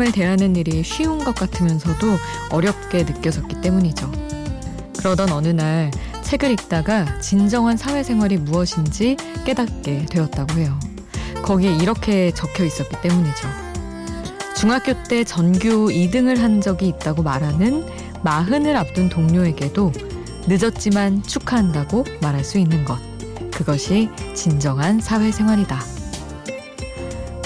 사람을 대하는 일이 쉬운 것 같으면서도 어렵게 느껴졌기 때문이죠. 그러던 어느 날 책을 읽다가 진정한 사회생활이 무엇인지 깨닫게 되었다고 해요. 거기에 이렇게 적혀 있었기 때문이죠. 중학교 때 전교 2등을 한 적이 있다고 말하는 마흔을 앞둔 동료에게도 늦었지만 축하한다고 말할 수 있는 것. 그것이 진정한 사회생활이다.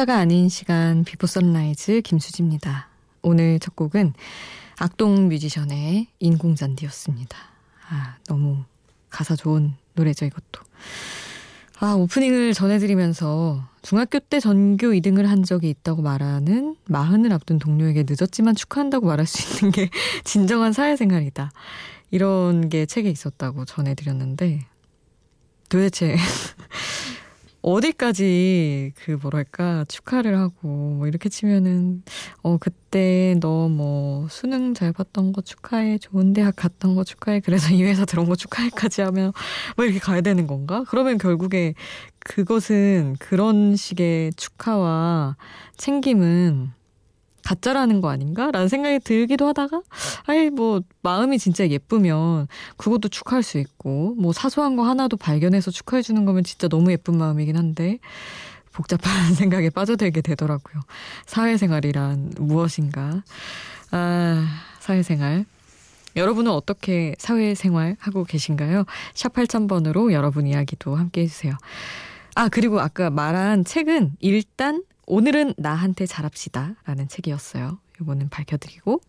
혼자가 아닌 시간 비포 선라이즈 김수지입니다. 오늘 첫 곡은 악동 뮤지션의 인공잔디였습니다. 아, 너무 가사 좋은 노래죠, 이것도. 아, 오프닝을 전해드리면서 중학교 때 전교 2등을 한 적이 있다고 말하는 마흔을 앞둔 동료에게 늦었지만 축하한다고 말할 수 있는 게 진정한 사회생활이다. 이런 게 책에 있었다고 전해드렸는데 도대체 어디까지 그 뭐랄까 축하를 하고 뭐 이렇게 치면은 어 그때 너 뭐 수능 잘 봤던 거 축하해 좋은 대학 갔던 거 축하해 그래서 이 회사 들어온 거 축하해까지 하면 뭐 이렇게 가야 되는 건가? 그러면 결국에 그것은 그런 식의 축하와 챙김은 가짜라는 거 아닌가? 라는 생각이 들기도 하다가, 아이, 뭐, 마음이 진짜 예쁘면 그것도 축하할 수 있고, 뭐, 사소한 거 하나도 발견해서 축하해 주는 거면 진짜 너무 예쁜 마음이긴 한데, 복잡한 생각에 빠져들게 되더라고요. 사회생활이란 무엇인가? 아, 사회생활. 여러분은 어떻게 사회생활 하고 계신가요? 샵 8000번으로 여러분 이야기도 함께 해주세요. 아, 그리고 아까 말한 책은 일단 오늘은 나한테 잘합시다 라는 책이었어요. 요거는 밝혀드리고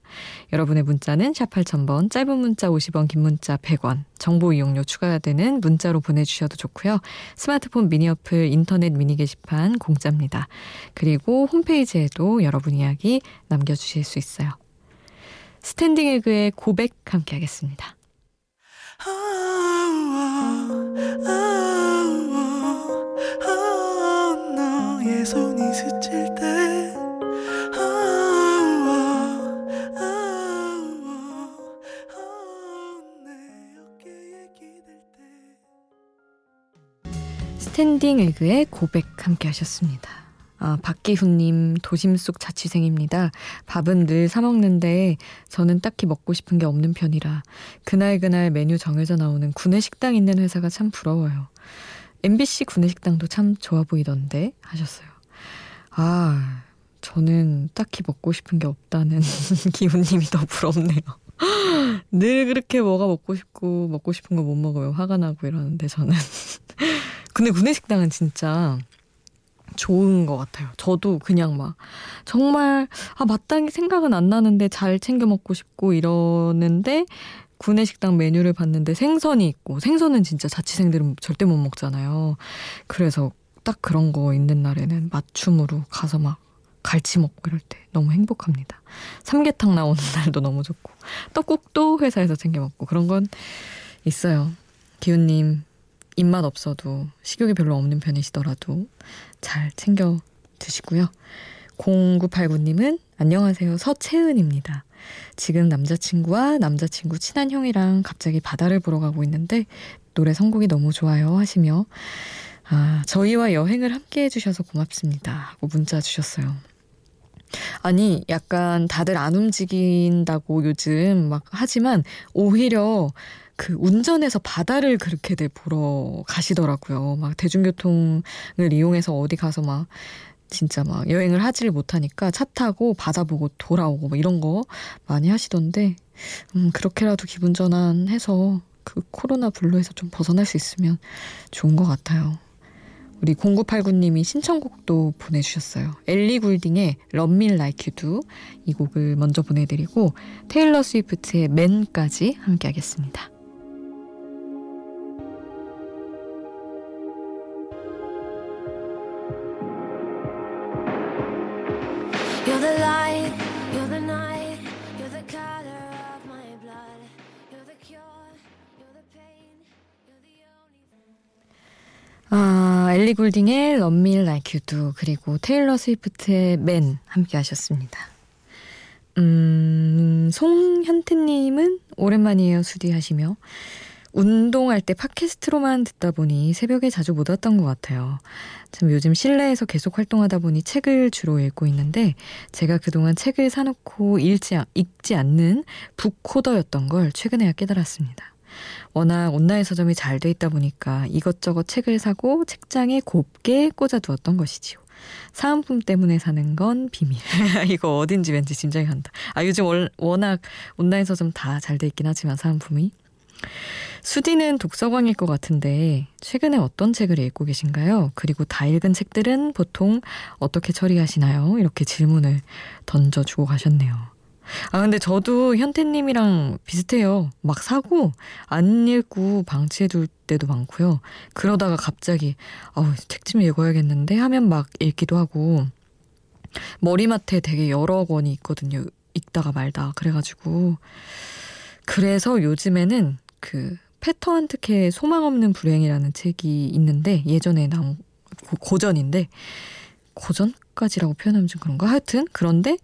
여러분의 문자는 샵 8000번 짧은 문자 50원 긴 문자 100원 정보 이용료 추가되는 문자로 보내주셔도 좋고요. 스마트폰 미니 어플 인터넷 미니 게시판 공짜입니다. 그리고 홈페이지에도 여러분 이야기 남겨주실 수 있어요. 스탠딩 에그의 고백 함께 하겠습니다. 스탠딩 에그의 고백 함께 하셨습니다. 아, 박기훈님 도심 속 자취생입니다. 밥은 늘 사먹는데 저는 딱히 먹고 싶은 게 없는 편이라 그날그날 메뉴 정해져 나오는 구내식당 있는 회사가 참 부러워요. MBC 구내식당도 참 좋아 보이던데 하셨어요. 아, 저는 딱히 먹고 싶은 게 없다는 기훈님이 더 부럽네요. 늘 그렇게 뭐가 먹고 싶고 먹고 싶은 거 못 먹어요. 화가 나고 이러는데 저는. 근데 구내식당은 진짜 좋은 것 같아요. 저도 그냥 막 정말 아 마땅히 생각은 안 나는데 잘 챙겨 먹고 싶고 이러는데 구내식당 메뉴를 봤는데 생선이 있고 생선은 진짜 자취생들은 절대 못 먹잖아요. 그래서 딱 그런 거 있는 날에는 맞춤으로 가서 막 갈치 먹고 이럴 때 너무 행복합니다. 삼계탕 나오는 날도 너무 좋고 떡국도 회사에서 챙겨 먹고 그런 건 있어요. 기훈님 입맛 없어도 식욕이 별로 없는 편이시더라도 잘 챙겨 드시고요. 0989님은 안녕하세요. 서채은입니다. 지금 남자친구와 남자친구 친한 형이랑 갑자기 바다를 보러 가고 있는데 노래 선곡이 너무 좋아요 하시며 아, 저희와 여행을 함께 해주셔서 고맙습니다. 하고 문자 주셨어요. 아니, 약간 다들 안 움직인다고 요즘 막 하지만 오히려 그 운전해서 바다를 그렇게들 보러 가시더라고요. 막 대중교통을 이용해서 어디 가서 막 진짜 막 여행을 하지를 못하니까 차 타고 바다 보고 돌아오고 막 이런 거 많이 하시던데, 음, 그렇게라도 기분 전환해서 그 코로나 블루에서 좀 벗어날 수 있으면 좋은 것 같아요. 우리 0989님이 신청곡도 보내주셨어요. 엘리 굴딩의 Love Me Like You Do 이 곡을 먼저 보내드리고 테일러 스위프트의 맨까지 함께 하겠습니다. 엘리 굴딩의 You Do 그리고 테일러 스위프트의 Man 함께 하셨습니다. 음, 송현태님은 오랜만이에요 수디 하시며 운동할 때 팟캐스트로만 듣다 보니 새벽에 자주 못 왔던 것 같아요. 참 요즘 실내에서 계속 활동하다 보니 책을 주로 읽고 있는데 제가 그동안 책을 사놓고 읽지, 읽지 않는 북코더였던 걸 최근에야 깨달았습니다. 워낙 온라인 서점이 잘 돼 있다 보니까 이것저것 책을 사고 책장에 곱게 꽂아두었던 것이지요. 사은품 때문에 사는 건 비밀. 이거 어딘지 왠지 짐작이 간다. 아, 요즘 월, 워낙 온라인 서점 다 잘 돼 있긴 하지만 사은품이. 수디는 독서광일 것 같은데 최근에 어떤 책을 읽고 계신가요? 그리고 다 읽은 책들은 보통 어떻게 처리하시나요? 이렇게 질문을 던져주고 가셨네요. 아, 근데 저도 현태님이랑 비슷해요. 막 사고, 안 읽고 방치해둘 때도 많고요. 그러다가 갑자기, 아우, 책 좀 읽어야겠는데 하면 막 읽기도 하고, 머리맡에 되게 여러 권이 있거든요. 읽다가 말다. 그래가지고. 그래서 요즘에는 그, 페터 한트케의 소망 없는 불행이라는 책이 있는데, 예전에 나온 고전인데, 고전까지라고 표현하면 좀 그런가? 하여튼, 그런데,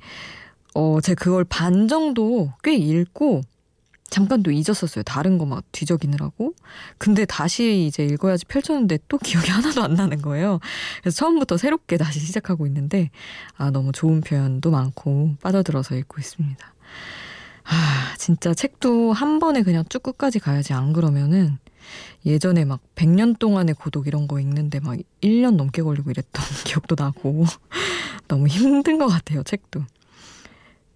어, 제가 그걸 반 정도 꽤 읽고 잠깐 또 잊었었어요. 다른 거 막 뒤적이느라고. 근데 다시 이제 읽어야지 펼쳤는데 또 기억이 하나도 안 나는 거예요. 그래서 처음부터 새롭게 다시 시작하고 있는데, 아, 너무 좋은 표현도 많고 빠져들어서 읽고 있습니다. 아, 진짜 책도 한 번에 그냥 쭉 끝까지 가야지 안 그러면은 예전에 막 100년 동안의 고독 이런 거 읽는데 막 1년 넘게 걸리고 이랬던 기억도 나고 너무 힘든 것 같아요, 책도.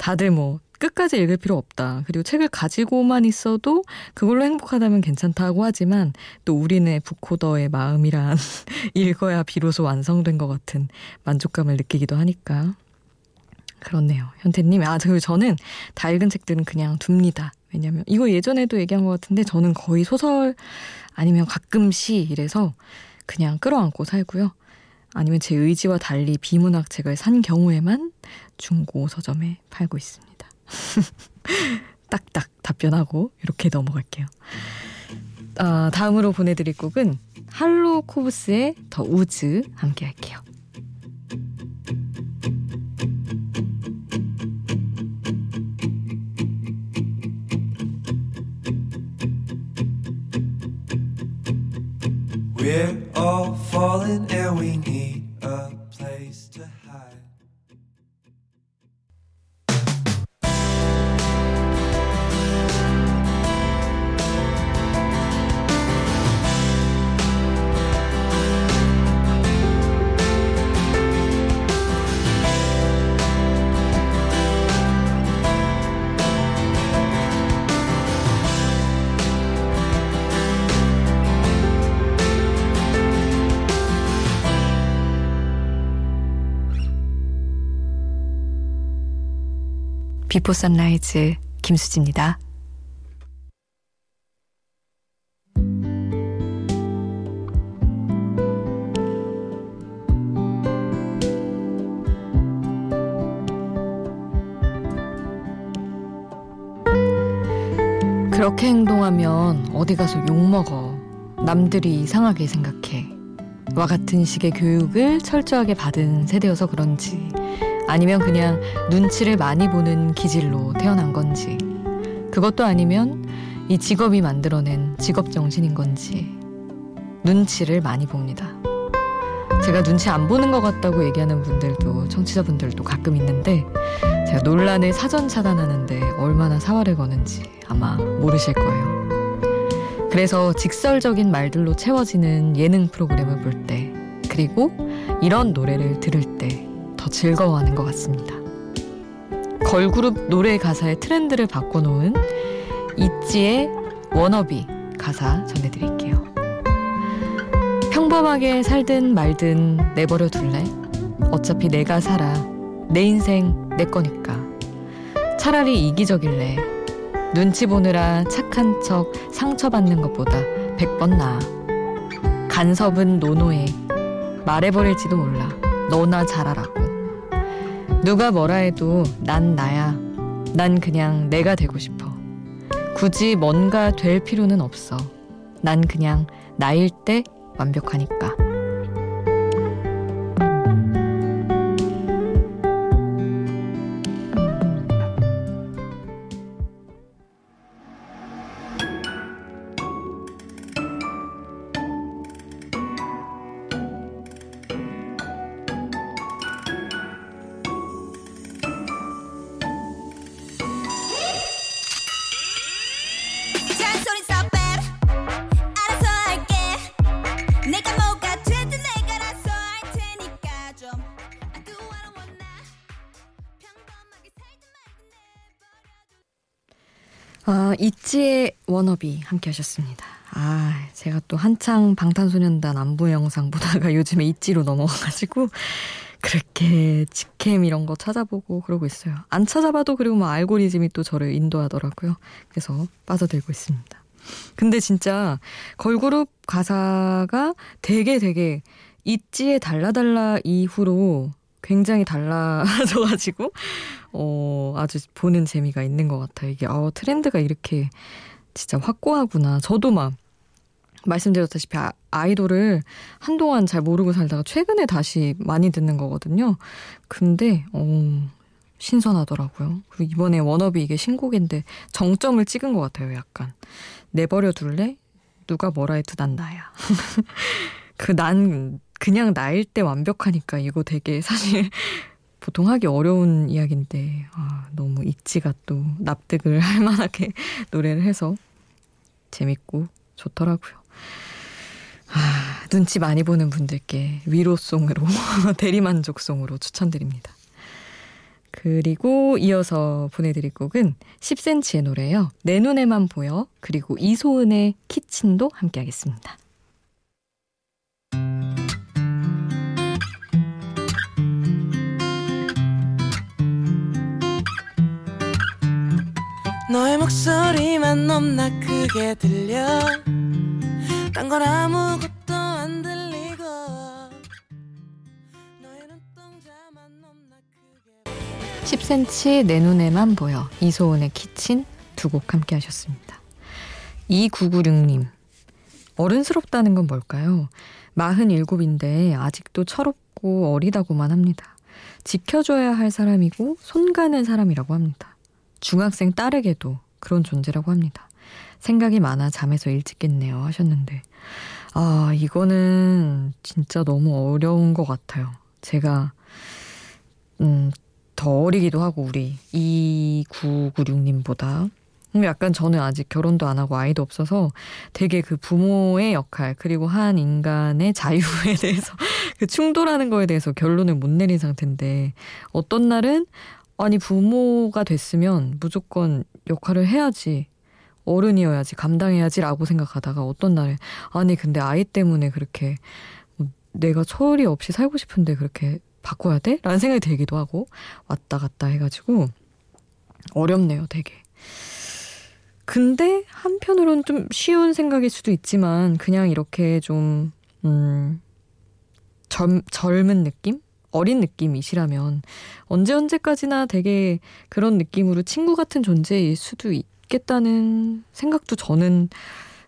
다들 뭐 끝까지 읽을 필요 없다. 그리고 책을 가지고만 있어도 그걸로 행복하다면 괜찮다고 하지만 또 우리네 북코더의 마음이란 읽어야 비로소 완성된 것 같은 만족감을 느끼기도 하니까. 그렇네요. 현태님. 아, 그리고 저는 다 읽은 책들은 그냥 둡니다. 왜냐면 이거 예전에도 얘기한 것 같은데 저는 거의 소설 아니면 가끔 시 이래서 그냥 끌어안고 살고요. 아니면 제 의지와 달리 비문학 책을 산 경우에만 중고 서점에 팔고 있습니다. 딱딱 답변하고 이렇게 넘어갈게요. 아, 다음으로 보내드릴 곡은 할로 코브스의 더 우즈 함께 할게요. We're all falling and we need 비포 선라이즈 김수지입니다. 그렇게 행동하면 어디 가서 욕먹어. 남들이 이상하게 생각해. 와 같은 식의 교육을 철저하게 받은 세대여서 그런지 아니면 그냥 눈치를 많이 보는 기질로 태어난 건지, 그것도 아니면 이 직업이 만들어낸 직업 정신인 건지, 눈치를 많이 봅니다. 제가 눈치 안 보는 것 같다고 얘기하는 분들도, 청취자분들도 가끔 있는데, 제가 논란을 사전 차단하는데 얼마나 사활을 거는지 아마 모르실 거예요. 그래서 직설적인 말들로 채워지는 예능 프로그램을 볼 때, 그리고 이런 노래를 들을 때, 더 즐거워하는 것 같습니다. 걸그룹 노래 가사의 트렌드를 바꿔놓은 이지의 워너비 가사 전해드릴게요. 평범하게 살든 말든 내버려 둘래? 어차피 내가 살아. 내 인생 내 거니까. 차라리 이기적일래. 눈치 보느라 착한 척 상처받는 것보다 백 번 나아. 간섭은 노노해. 말해버릴지도 몰라. 너나 잘하라고. 누가 뭐라 해도 난 나야. 난 그냥 내가 되고 싶어. 굳이 뭔가 될 필요는 없어. 난 그냥 나일 때 완벽하니까. 이지의 워너비 함께 하셨습니다. 아, 제가 또 한창 방탄소년단 안부 영상 보다가 요즘에 이지로 넘어가가지고 그렇게 직캠 이런 거 찾아보고 그러고 있어요. 안 찾아봐도 그리고 뭐 알고리즘이 또 저를 인도하더라고요. 그래서 빠져들고 있습니다. 근데 진짜 걸그룹 가사가 되게 되게 있지의 달라달라 이후로 굉장히 달라져가지고 어 아주 보는 재미가 있는 것 같아요. 이게 어 트렌드가 이렇게 진짜 확고하구나. 저도 막 말씀드렸다시피 아, 아이돌을 한동안 잘 모르고 살다가 최근에 다시 많이 듣는 거거든요. 근데 어 신선하더라고요. 그리고 이번에 워너비 이게 신곡인데 정점을 찍은 것 같아요. 약간 내버려 둘래? 누가 뭐라 해도 난 나야. 그 난 그냥 나일 때 완벽하니까 이거 되게 사실 보통 하기 어려운 이야기인데 아, 너무 있지가 또 납득을 할 만하게 노래를 해서 재밌고 좋더라고요. 아, 눈치 많이 보는 분들께 위로송으로 대리만족송으로 추천드립니다. 그리고 이어서 보내드릴 곡은 10cm의 노래예요. 내 눈에만 보여 그리고 이소은의 키친도 함께 하겠습니다. 너의 목소리만 넘나 크게 들려 딴 건 아무것도 안 들리고 너의 눈동자만 넘나 크게 10cm 내 눈에만 보여 이소은의 키친 두 곡 함께 하셨습니다 2996님 어른스럽다는 건 뭘까요? 47인데 아직도 철없고 어리다고만 합니다. 지켜줘야 할 사람이고 손 가는 사람이라고 합니다. 중학생 딸에게도 그런 존재라고 합니다. 생각이 많아 잠에서 일찍 깼네요 하셨는데 아 이거는 진짜 너무 어려운 것 같아요. 제가 음, 더 어리기도 하고 우리 2996님보다 약간 저는 아직 결혼도 안 하고 아이도 없어서 되게 그 부모의 역할 그리고 한 인간의 자유에 대해서 그 충돌하는 거에 대해서 결론을 못 내린 상태인데 어떤 날은 아니 부모가 됐으면 무조건 역할을 해야지 어른이어야지 감당해야지라고 생각하다가 어떤 날에 아니 근데 아이 때문에 그렇게 뭐 내가 철이 없이 살고 싶은데 그렇게 바꿔야 돼? 라는 생각이 들기도 하고 왔다 갔다 해가지고 어렵네요 되게 근데 한편으론 좀 쉬운 생각일 수도 있지만 그냥 이렇게 좀 음, 젊, 젊은 느낌? 어린 느낌이시라면 언제 언제까지나 되게 그런 느낌으로 친구 같은 존재일 수도 있겠다는 생각도 저는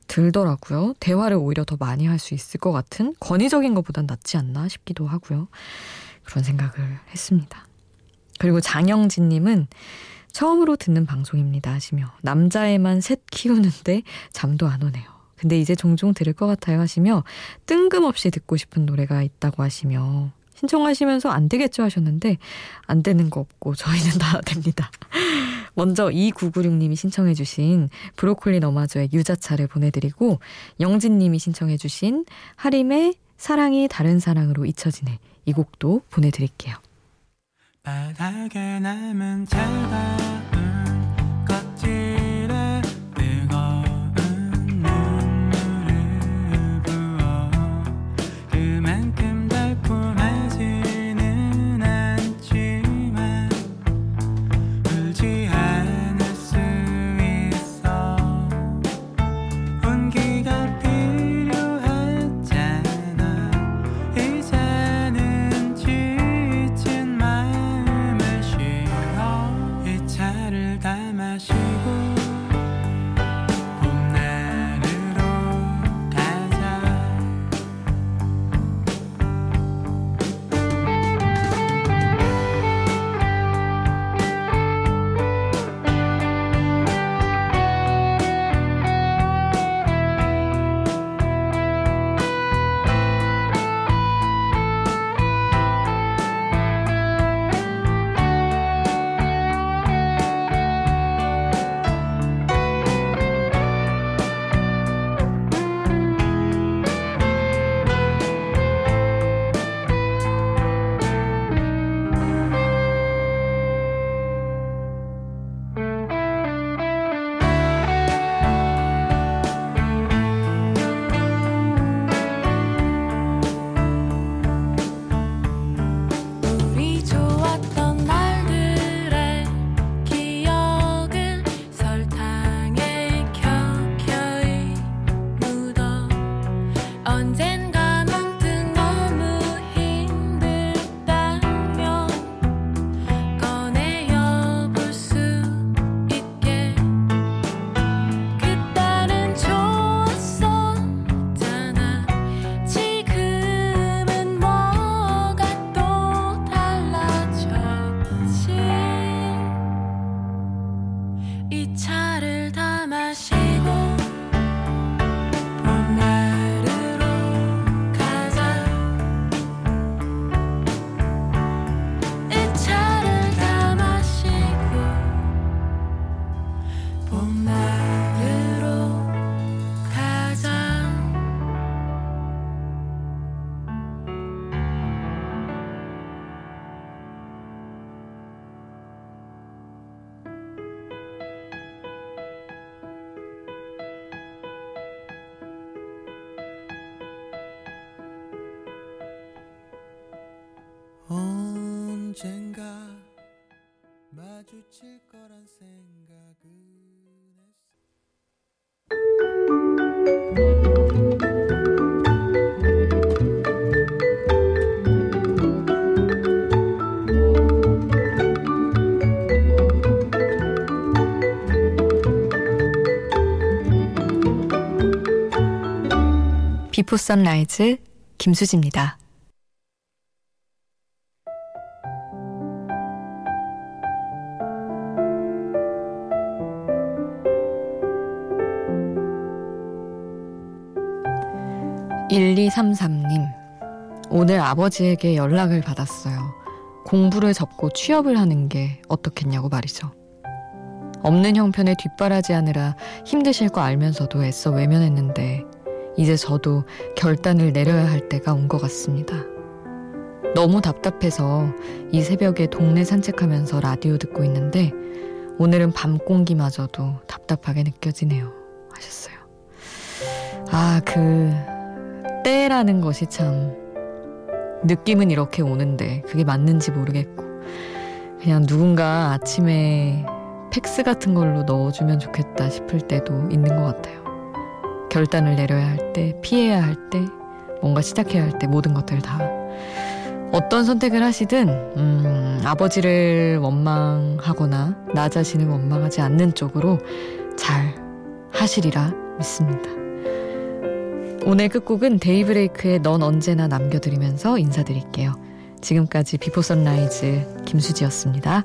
들더라고요. 대화를 오히려 더 많이 할 수 있을 것 같은 권위적인 것보단 낫지 않나 싶기도 하고요. 그런 생각을 했습니다. 그리고 장영진님은 처음으로 듣는 방송입니다 하시며 남자애만 셋 키우는데 잠도 안 오네요. 근데 이제 종종 들을 것 같아요 하시며 뜬금없이 듣고 싶은 노래가 있다고 하시며 신청하시면서 안 되겠죠 하셨는데 안 되는 거 없고 저희는 다 됩니다. 먼저 2996님이 신청해 주신 브로콜리 너마저의 유자차를 보내드리고 영진님이 신청해 주신 하림의 사랑이 다른 사랑으로 잊혀지네 이 곡도 보내드릴게요. 바닥에 남은 언젠 비포 선라이즈 김수지입니다. (1233님) 오늘 아버지에게 연락을 받았어요. 공부를 접고 취업을 하는 게 어떻겠냐고 말이죠. 없는 형편에 뒷바라지하느라 힘드실 거 알면서도 애써 외면했는데 이제 저도 결단을 내려야 할 때가 온 것 같습니다. 너무 답답해서 이 새벽에 동네 산책하면서 라디오 듣고 있는데 오늘은 밤 공기마저도 답답하게 느껴지네요. 하셨어요. 아, 그, 때라는 것이 참, 느낌은 이렇게 오는데 그게 맞는지 모르겠고, 그냥 누군가 아침에 팩스 같은 걸로 넣어주면 좋겠다 싶을 때도 있는 것 같아요. 결단을 내려야 할 때, 피해야 할 때, 뭔가 시작해야 할 때 모든 것들 다. 어떤 선택을 하시든, 음, 아버지를 원망하거나 나 자신을 원망하지 않는 쪽으로 잘 하시리라 믿습니다. 오늘 끝곡은 데이브레이크의 넌 언제나 남겨드리면서 인사드릴게요. 지금까지 비포 선라이즈 김수지였습니다.